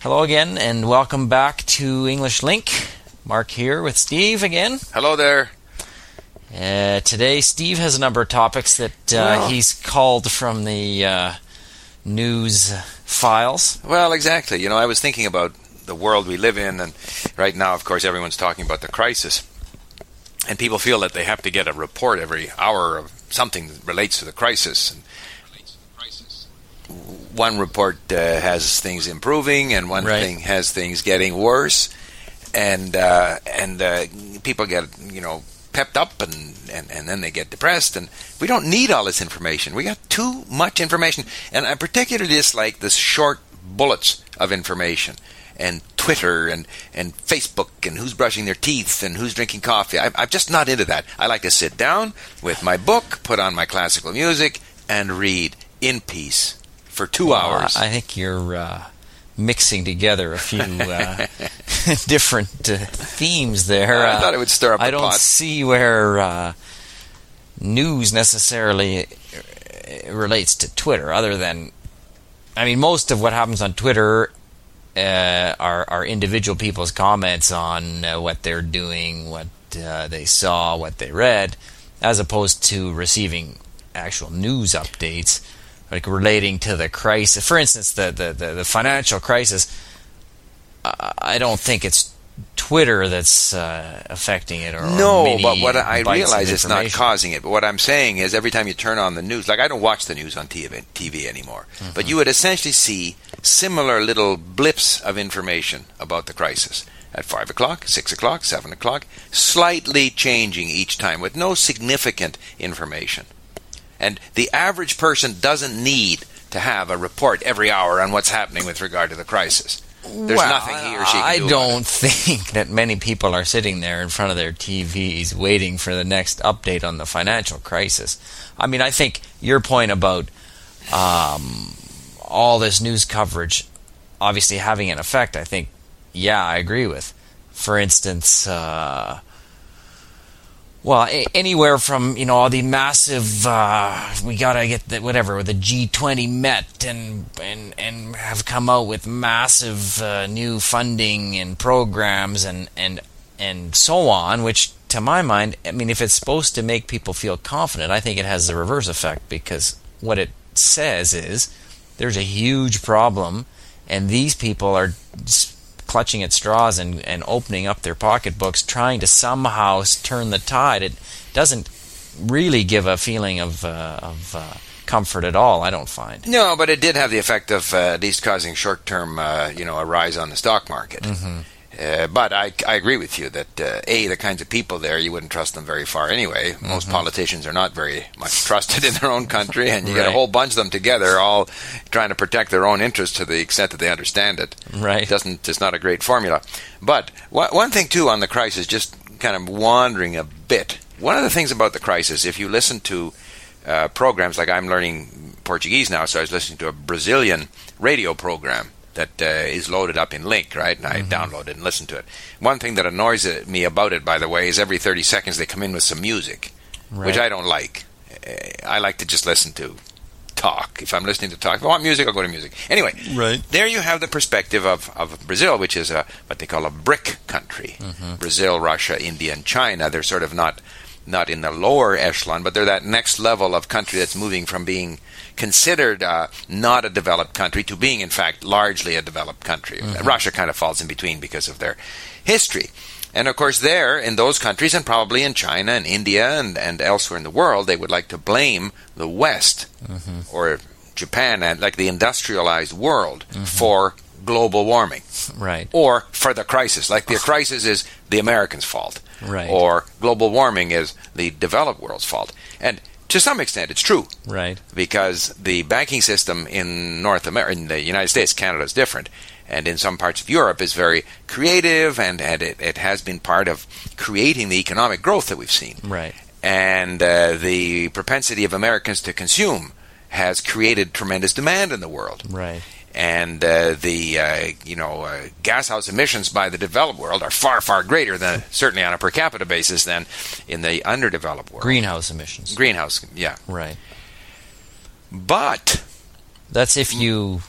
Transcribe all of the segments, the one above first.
Hello again, and welcome back to English LingQ. Mark here with Steve again. Hello there. Uh, today, Steve has a number of topics that uh, Well- he's called from the uh, news files. Well, exactly. You know, I was thinking about the world we live in, and right now, of course, everyone's talking about the crisis. And people feel that they have to get a report every hour of something that relates to the crisis. And one report uh, has things improving, and one Right. thing has things getting worse. And uh, and uh, people get you know pepped up, and, and and then they get depressed. And we don't need all this information. We got too much information, and I particularly dislike the short bullets of information. And Twitter and, and Facebook and who's brushing their teeth and who's drinking coffee. I, I'm just not into that. I like to sit down with my book, put on my classical music, and read in peace for two hours. I think you're uh, mixing together a few uh, different uh, themes there. I Uh, thought it would stir up I don't pot. see where uh, news necessarily relates to Twitter, other than, I mean, most of what happens on Twitter uh, are are individual people's comments on uh, what they're doing, what uh, they saw, what they read, as opposed to receiving actual news updates like relating to the crisis. For instance, the the, the, the financial crisis. I I don't think it's Twitter that's uh, affecting it, or or No, many but what I realize it's not causing it. But what I'm saying is, every time you turn on the news, like I don't watch the news on TV, TV anymore, Mm-hmm. but you would essentially see similar little blips of information about the crisis at five o'clock, six o'clock, seven o'clock, slightly changing each time with no significant information. And the average person doesn't need to have a report every hour on what's happening with regard to the crisis. There's Well, nothing he or she can I do. don't think that many people are sitting there in front of their TVs waiting for the next update on the financial crisis. I mean, I think your point about um, all this news coverage obviously having an effect, I think, yeah, I agree with. For instance, uh, well, a- anywhere from you know all the massive, uh, we gotta get the whatever the G20 met and and and have come out with massive uh, new funding and programs and and and so on. Which, to my mind, I mean, if it's supposed to make people feel confident, I think it has the reverse effect because what it says is there's a huge problem, and these people are s- clutching at straws and, and opening up their pocketbooks, trying to somehow turn the tide. It doesn't really give a feeling of, uh, of uh, comfort at all, I don't find. No, but it did have the effect of uh, at least causing short-term, uh, you know, a rise on the stock market. Uh, but I, I agree with you that uh, a the kinds of people there you wouldn't trust them very far anyway. Most politicians are not very much trusted in their own country, and you get a whole bunch of them together, all trying to protect their own interests to the extent that they understand it. Right. It doesn't it's not a great formula. But one one thing too on the crisis, just kind of wandering a bit. One of the things about the crisis, if you listen to uh, programs like I'm learning Portuguese now, so I was listening to a Brazilian radio program that uh, is loaded up in LingQ, right? And I downloaded and listened to it. One thing that annoys uh, me about it, by the way, is every 30 seconds they come in with some music, which I don't like. Uh, I like to just listen to talk. If I'm listening to talk, if I want music, I'll go to music. Anyway, Right. there you have the perspective of, of Brazil, which is a what they call a BRIC country. Brazil, Russia, India, and China. They're sort of not not in the lower echelon, but they're that next level of country that's moving from being considered uh, not a developed country to being, in fact, largely a developed country. Mm-hmm. Russia kind of falls in between because of their history. And of course, there in those countries, and probably in China and India and, and elsewhere in the world, they would like to blame the West mm-hmm. or Japan and like the industrialized world mm-hmm. for global warming Right. or for the crisis. Like the crisis is the Americans' fault, Right. or global warming is the developed world's fault. And to some extent, it's true Right. because the banking system in North America, in the United States, Canada is different, and in some parts of Europe is very creative, and, and it, it has been part of creating the economic growth that we've seen. Right. And uh, the propensity of Americans to consume has created tremendous demand in the world Right. And uh, the uh, you know uh, gas house emissions by the developed world are far far greater than certainly on a per capita basis than in the underdeveloped world. Greenhouse emissions. Greenhouse, yeah. Right. But That's if you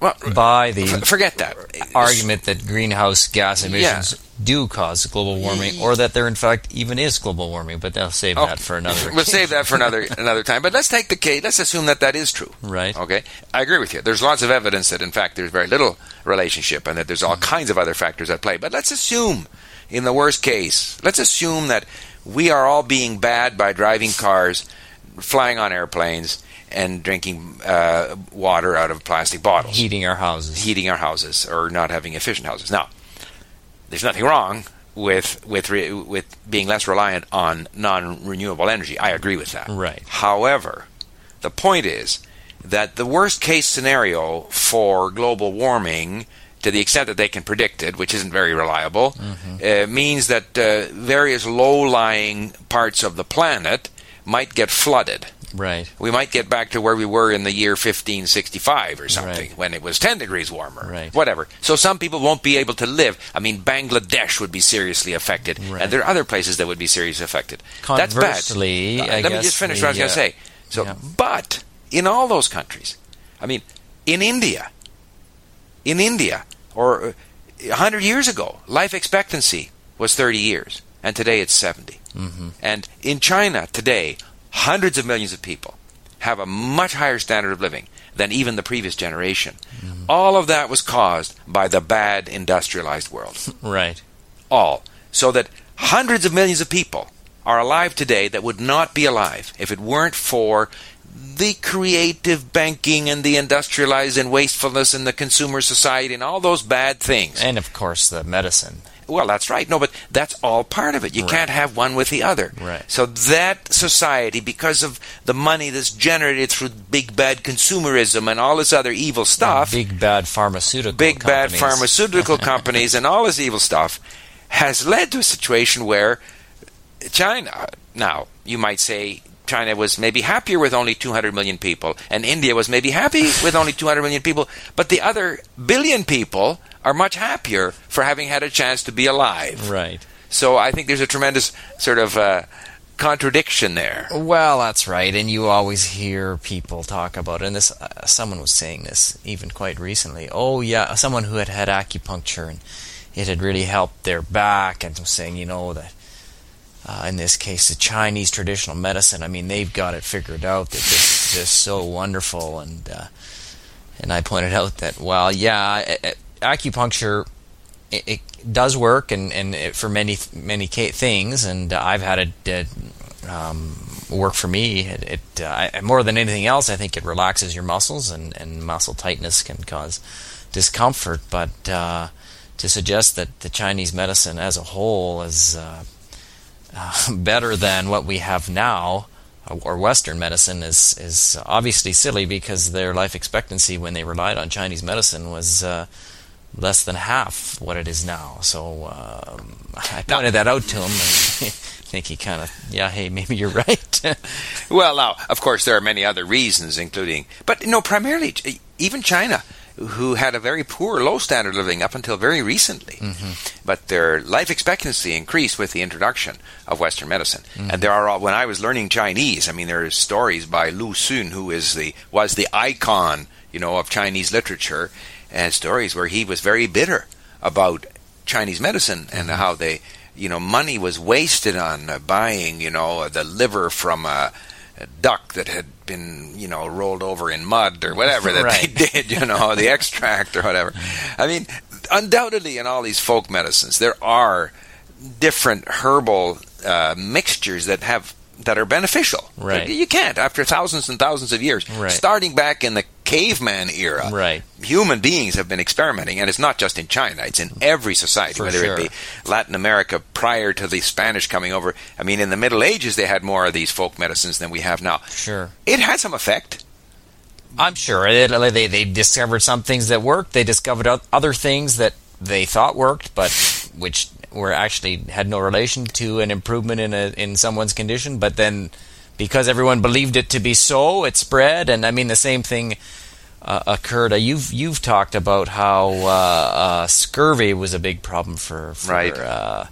Well, buy the f- forget that argument that greenhouse gas emissions do cause global warming, or that there in fact even is global warming. But they'll save Oh, that for another. We'll save that for another another time. But let's take the case. Let's assume that that is true. Right. Okay. I agree with you. There's lots of evidence that in fact there's very little relationship and that there's all hmm. kinds of other factors at play. But let's assume, in the worst case, let's assume that we are all being bad by driving cars, flying on airplanes, and drinking uh, water out of plastic bottles heating our houses. heating our houses or not having efficient houses. Now, there's nothing wrong with with re, with being less reliant on non-renewable energy. I agree with that. Right. However, the point is that the worst case scenario for global warming to the extent that they can predict it, which isn't very reliable, uh, means that uh, various low-lying parts of the planet might get flooded Right. we might get back to where we were in the year 1565 or something Right. when it was 10 degrees warmer Right. whatever so some people won't be able to live i mean bangladesh would be seriously affected Right. and there are other places that would be seriously affected that's bad Conversely, Uh, I let me just finish the, what i was going to uh, say so yeah. but in all those countries i mean in india in india or uh, 100 years ago life expectancy was 30 years and today it's 70 Mm-hmm. and in China today, hundreds of millions of people have a much higher standard of living than even the previous generation. Mm-hmm. All of that was caused by the bad industrialized world. Right. All. So that hundreds of millions of people are alive today that would not be alive if it weren't for the creative banking and the industrialized and wastefulness and the consumer society and all those bad things. And of course, the medicine. Well, that's right. No, but that's all part of it. You Right. can't have one with the other. Right. So that society, because of the money that's generated through big bad consumerism and all this other evil stuff, Big bad pharmaceutical. big bad pharmaceutical companies and all this evil stuff, has led to a situation where China, now you might say China was maybe happier with only 200 million people, and India was maybe happy with only 200 million people, but the other billion people are much happier for having had a chance to be alive. Right. So I think there's a tremendous sort of uh, contradiction there. Well, that's right, and you always hear people talk about, and this. Uh, someone was saying this even quite recently. Oh, yeah, someone who had had acupuncture and it had really helped their back, and was saying, you know, that uh, in this case, the Chinese traditional medicine. I mean, they've got it figured out. That this just so wonderful, and uh, and I pointed out that well, yeah, a- a- acupuncture it, it does work, and and it, for many many things, and uh, I've had it. Um, work for me. It, it uh, I, more than anything else, I think it relaxes your muscles, and, and muscle tightness can cause discomfort. But uh, to suggest that the Chinese medicine as a whole is uh, uh, better than what we have now, uh, or Western medicine, is is obviously silly because their life expectancy when they relied on Chinese medicine was. Uh, less than half what it is now. So um, I pointed that out to him, and I think he kind of, yeah, hey, maybe you're right. Well, now, of course, there are many other reasons, including, but no, primarily even China, who had a very poor, low standard of living up until very recently. But their life expectancy increased with the introduction of Western medicine. And there are, when I was learning Chinese, I mean, there are stories by Lu Xun, who is the was the icon, you know, of Chinese literature, and stories where he was very bitter about Chinese medicine and how they, you know, money was wasted on uh, buying, you know, the liver from a, a duck that had been, you know, rolled over in mud or whatever that Right. they did, you know, the extract or whatever. I mean, undoubtedly in all these folk medicines there are different herbal uh, mixtures that have that are beneficial. Right. You can't after thousands and thousands of years. Right. Starting back in the caveman era, Right. human beings have been experimenting, and it's not just in China; it's in every society, For whether sure. it be Latin America prior to the Spanish coming over. I mean, in the Middle Ages, they had more of these folk medicines than we have now. sure. It had some effect. I'm sure they, they they discovered some things that worked. They discovered other things that they thought worked, but which were actually had no relation to an improvement in a in someone's condition. But then, because everyone believed it to be so, it spread. And I mean, the same thing uh, occurred. Uh, you've you've talked about how uh, uh, scurvy was a big problem for, for Right. uh,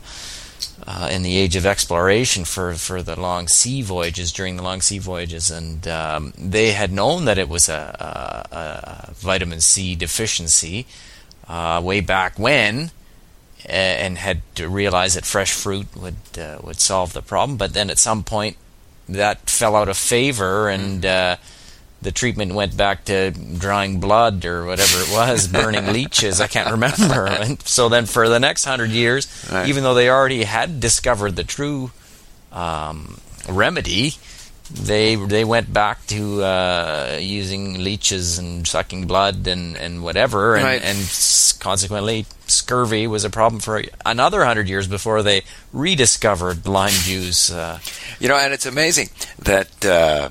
uh, in the age of exploration for, for the long sea voyages during the long sea voyages, and um, they had known that it was a, a, a vitamin C deficiency uh, way back when, and had to realize that fresh fruit would uh, would solve the problem. But then at some point, that fell out of favor, and uh, the treatment went back to drawing blood or whatever it was, burning leeches. I can't remember. And so then for the next hundred years, Right. even though they already had discovered the true um, remedy, they they went back to uh, using leeches and sucking blood and, and whatever, and, Right. and consequently scurvy was a problem for another hundred years before they rediscovered lime juice. Uh, You know, and it's amazing that uh,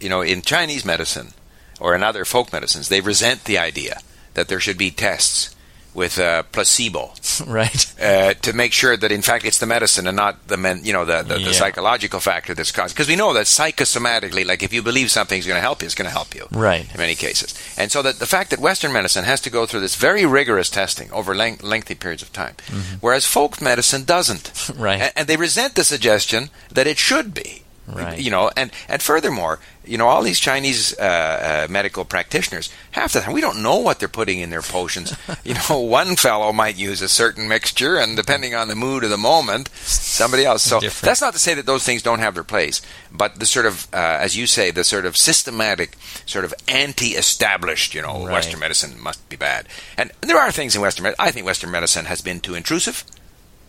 you know in Chinese medicine or in other folk medicines, they resent the idea that there should be tests with uh, placebo right? uh, to make sure that in fact it's the medicine and not the men, you know, the, the, Yeah. the psychological factor that's caused. Because we know that psychosomatically, like if you believe something's going to help you, it's going to help you. Right. In many cases, and so that the fact that Western medicine has to go through this very rigorous testing over length, lengthy periods of time, whereas folk medicine doesn't. Mm-hmm. Right. And, and they resent the suggestion that it should be. Right. You know, and, and furthermore, you know, all these Chinese uh, uh, medical practitioners, half the time we don't know what they're putting in their potions. you know, one fellow might use a certain mixture, and depending on the mood of the moment, somebody else. So Different. that's not to say that those things don't have their place, but the sort of, uh, as you say, the sort of systematic, sort of anti-established, you know, Right. Western medicine must be bad. And there are things in Western medicine. I think Western medicine has been too intrusive.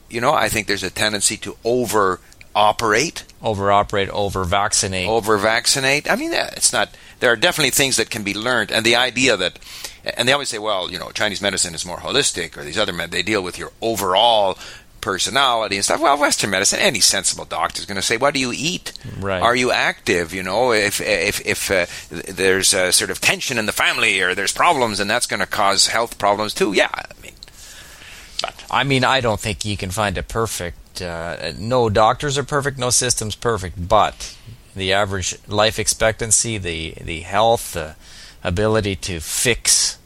You know, I think there's a tendency to over operate Over operate, over vaccinate. over vaccinate. I mean, eh, it's not. There are definitely things that can be learned, and the idea that, and they always say, well, you know, Chinese medicine is more holistic, or these other med, they deal with your overall personality and stuff. Well, Western medicine, any sensible doctor is going to say, what do you eat? Right. Are you active? You know, if if if uh, there's a sort of tension in the family or there's problems, and that's going to cause health problems too. Yeah, I mean, I mean, I don't think you can find a perfect. Uh, no doctors are perfect, no system's perfect, but the average life expectancy, the the health, the ability to fix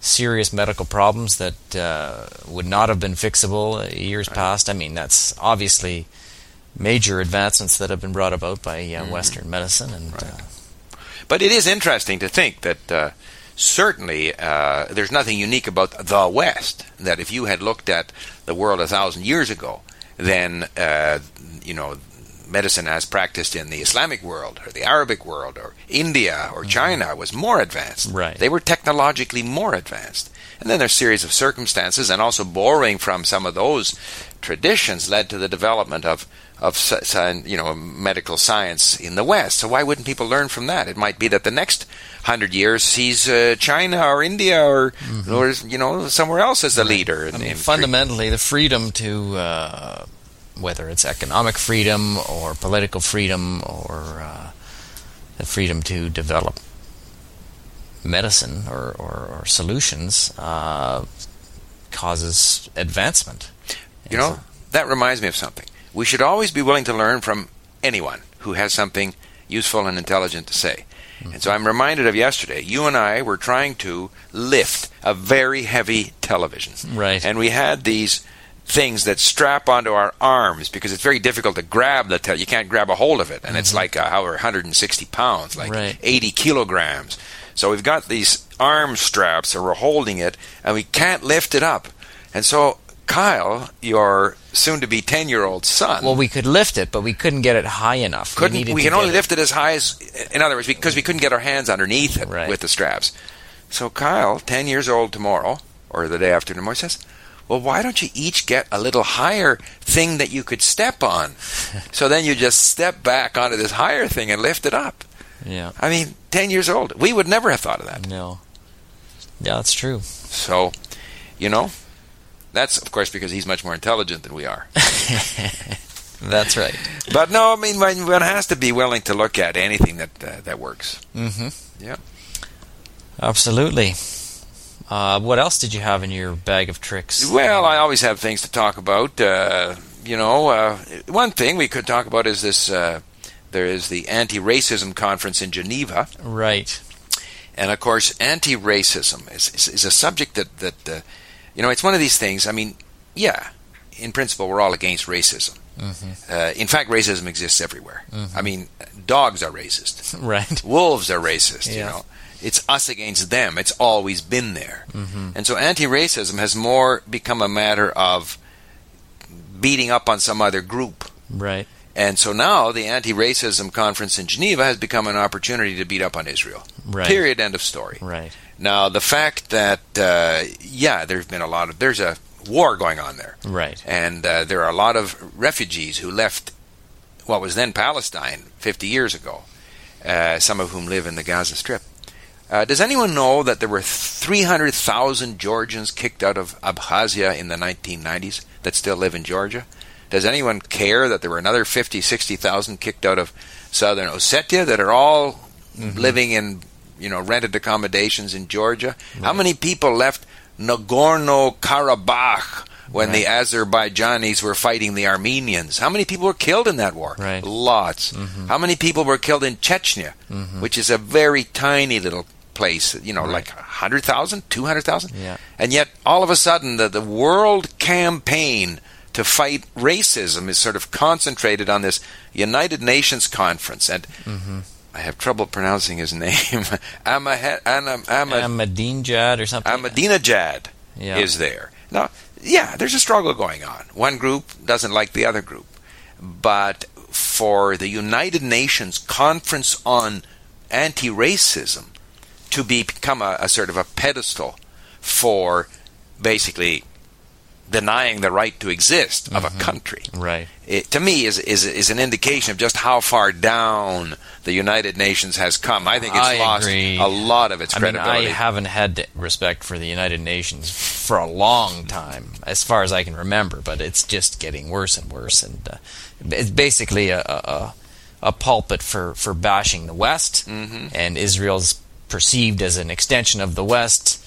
serious medical problems that uh, would not have been fixable years past. I mean, that's obviously major advancements that have been brought about by uh, Western medicine, and uh, But it is interesting to think that uh, certainly uh, there's nothing unique about the West. That if you had looked at the world a thousand years ago, then uh, you know medicine as practiced in the Islamic world or the Arabic world or India or China was more advanced. Right. They were technologically more advanced. And then there's a series of circumstances and also borrowing from some of those traditions led to the development of of you know medical science in the West. So why wouldn't people learn from that? It might be that the next hundred years sees uh, China or India or or you know somewhere else as the leader. I mean, in- fundamentally, the freedom to, uh, whether it's economic freedom or political freedom or uh, the freedom to develop medicine or, or, or solutions, uh, causes advancement. You know, that reminds me of something. We should always be willing to learn from anyone who has something useful and intelligent to say. And so I'm reminded of yesterday. You and I were trying to lift a very heavy television. Right. And we had these things that strap onto our arms because it's very difficult to grab the tel- you can't grab a hold of it and it's like uh, however 160 pounds like Right. 80 kilograms so we've got these arm straps so we're holding it and we can't lift it up and so Kyle your soon to be 10 year old son Well, we could lift it, but we couldn't get it high enough. couldn't we to can only lift it as high as in other words because we couldn't get our hands underneath it Right. with the straps so kyle 10 years old tomorrow or the day after tomorrow says well why don't you each get a little higher thing that you could step on so then you just step back onto this higher thing and lift it up Yeah. i mean 10 years old we would never have thought of that No. Yeah, that's true. so you know that's of course because he's much more intelligent than we are That's right. but no i mean one has to be willing to look at anything that uh, that works hmm Yeah. Absolutely. Uh, what else did you have in your bag of tricks? Well, I always have things to talk about. Uh, you know, uh, one thing we could talk about is this. Uh, there is the anti-racism conference in Geneva, Right. and of course, anti-racism is, is, is a subject that that uh, you know it's one of these things. I mean, yeah, in principle, we're all against racism. Mm-hmm. Uh, in fact, racism exists everywhere. I mean, dogs are racist. Right. Wolves are racist. You Yeah. know, it's us against them. It's always been there. Mm-hmm. And so, anti-racism has more become a matter of beating up on some other group. Right. And so now the anti-racism conference in Geneva has become an opportunity to beat up on Israel. Right. Period. End of story. Right. Now the fact that uh, yeah, there's been a lot of there's a war going on there, Right. and uh, there are a lot of refugees who left what was then Palestine 50 years ago. Uh, some of whom live in the Gaza Strip. Uh, does anyone know that there were 300,000 Georgians kicked out of Abkhazia in the 1990s that still live in Georgia? Does anyone care that there were another 50, 60,000 kicked out of southern Ossetia that are all living in, you know, rented accommodations in Georgia? How many people left Nagorno Karabakh when the Azerbaijanis were fighting the Armenians? How many people were killed in that war? Right. Lots. Mm-hmm. How many people were killed in Chechnya, mm-hmm. which is a very tiny little place, you know, like 100,000, 200,000? Yeah. And yet, all of a sudden, the, the world campaign to fight racism is sort of concentrated on this United Nations conference. And mm-hmm. I have trouble pronouncing his name. Amahe- Anam- Ahmadinejad or something. Ahmadinejad Yeah. is there. Now, yeah, there's a struggle going on. One group doesn't like the other group. But for the United Nations Conference on Anti Racism to be, become a, a sort of a pedestal for basically denying the right to exist of a country Right. it, to me is, is is an indication of just how far down the United Nations has come. I think it's I lost agree. a lot of its I mean, credibility. I haven't had respect for the United Nations for a long time, as far as I can remember. But it's just getting worse and worse, and uh, it's basically a, a, a- a pulpit for, for bashing the West, Mm-hmm. and Israel's perceived as an extension of the West,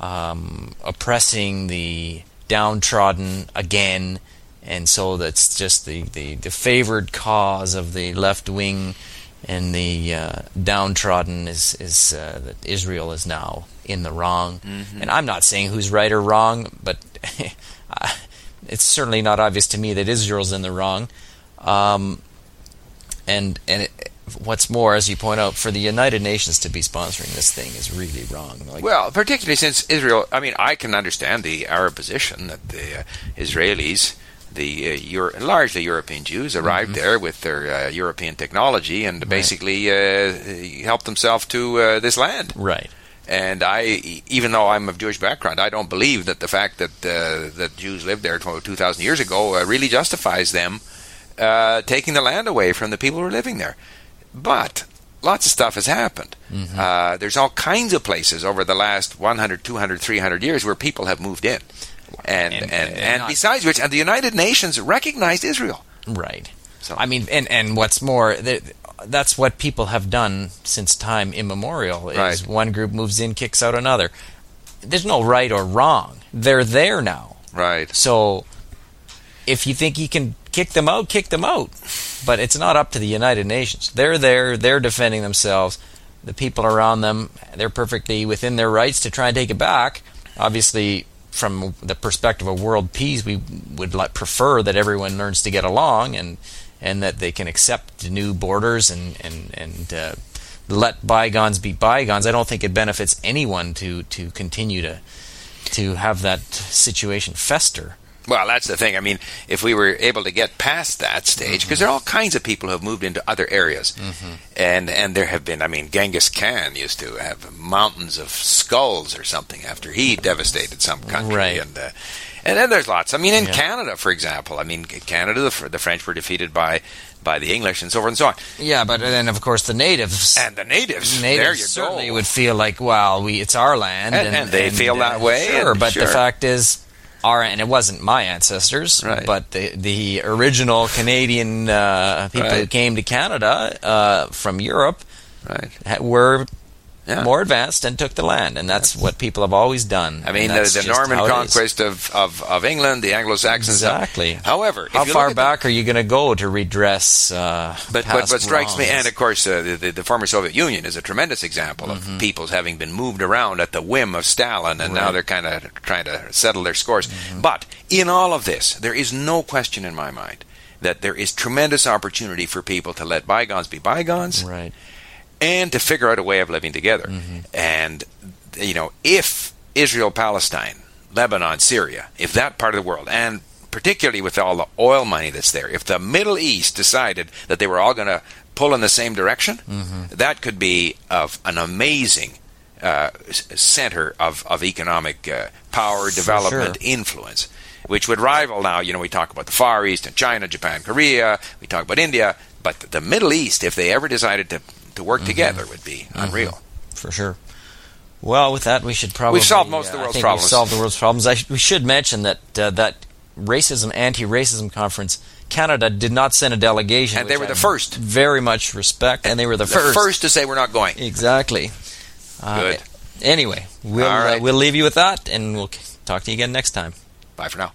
um, oppressing the downtrodden again, and so that's just the, the, the favored cause of the left wing and the uh, downtrodden is is uh, that Israel is now in the wrong. And I'm not saying who's right or wrong, but it's certainly not obvious to me that Israel's in the wrong. Um, and and it, what's more, as you point out, for the United Nations to be sponsoring this thing is really wrong. Like, well, particularly since Israel, I mean, I can understand the Arab position that the uh, Israelis, the uh, Euro- largely European Jews, arrived there with their uh, European technology and basically uh, helped themselves to uh, this land. right. And I, even though I'm of Jewish background, I don't believe that the fact that uh, that Jews lived there 2,000 years ago uh, really justifies them uh, taking the land away from the people who are living there. But lots of stuff has happened. Uh, there's all kinds of places over the last 100, 200, 300 years where people have moved in. And, and, And- and, besides which, and the United Nations recognized Israel. Right. So- I mean, and and what's more, that's what people have done since time immemorial. Is Right. one group moves in, kicks out another. There's no right or wrong. They're there now. Right. So, if you think you can kick them out, kick them out. But it's not up to the United Nations. They're there. They're defending themselves. The people around them, they're perfectly within their rights to try and take it back. Obviously, from the perspective of world peace, we would prefer that everyone learns to get along and and that they can accept new borders and and and uh, let bygones be bygones. I don't think it benefits anyone to to continue to to have that situation fester. Well, that's the thing. I mean, if we were able to get past that stage, because there are all kinds of people who have moved into other areas, mm-hmm. and and there have been. I mean, Genghis Khan used to have mountains of skulls or something after he mm-hmm. devastated some country, Right. and uh, and then there's lots. I mean, in Yeah. Canada, for example, I mean, Canada, the, the French were defeated by by the English, and so forth and so on, Yeah, but then of course the natives. and the natives. natives there you certainly go. would feel like, well, we it's our land, And- and they feel that uh, way, Sure, and but sure. the fact is, our and it wasn't my ancestors, Right. but the the original Canadian uh, people who came to Canada uh, from Europe right. were Yeah. more advanced and took the land, and that's what people have always done. I mean, the, the Norman how it is. conquest of, of, of England, the Anglo-Saxons. Exactly. However, How far at the- back are you going to go to redress? Uh, But, but what strikes me, and of course, uh, the, the, the former Soviet Union is a tremendous example Mm-hmm. of peoples having been moved around at the whim of Stalin, and now they're kind of trying to settle their scores. Mm-hmm. But in all of this, there is no question in my mind that there is tremendous opportunity for people to let bygones be bygones right. And to figure out a way of living together. Mm-hmm. And, you know, if Israel, Palestine, Lebanon, Syria, if that part of the world, and particularly with all the oil money that's there, if the Middle East decided that they were all going to pull in the same direction, Mm-hmm. that could be of an amazing uh, center of, of economic uh, power, development, sure. influence. Which would rival now, you know, we talk about the Far East and China, Japan, Korea, we talk about India, but the Middle East, if they ever decided to, to work together, would be unreal. for sure. Well, with that, we should probably We've solved most of the uh, world's problems. We've solved the world's problems. I sh- we should mention that uh, that racism, anti-racism conference, Canada did not send a delegation, And they were the I first. Very much respect, and they were the, the first. to say we're not going. Exactly. Uh, Good. Anyway, we'll All right. uh, we'll leave you with that, and we'll talk to you again next time. Bye for now.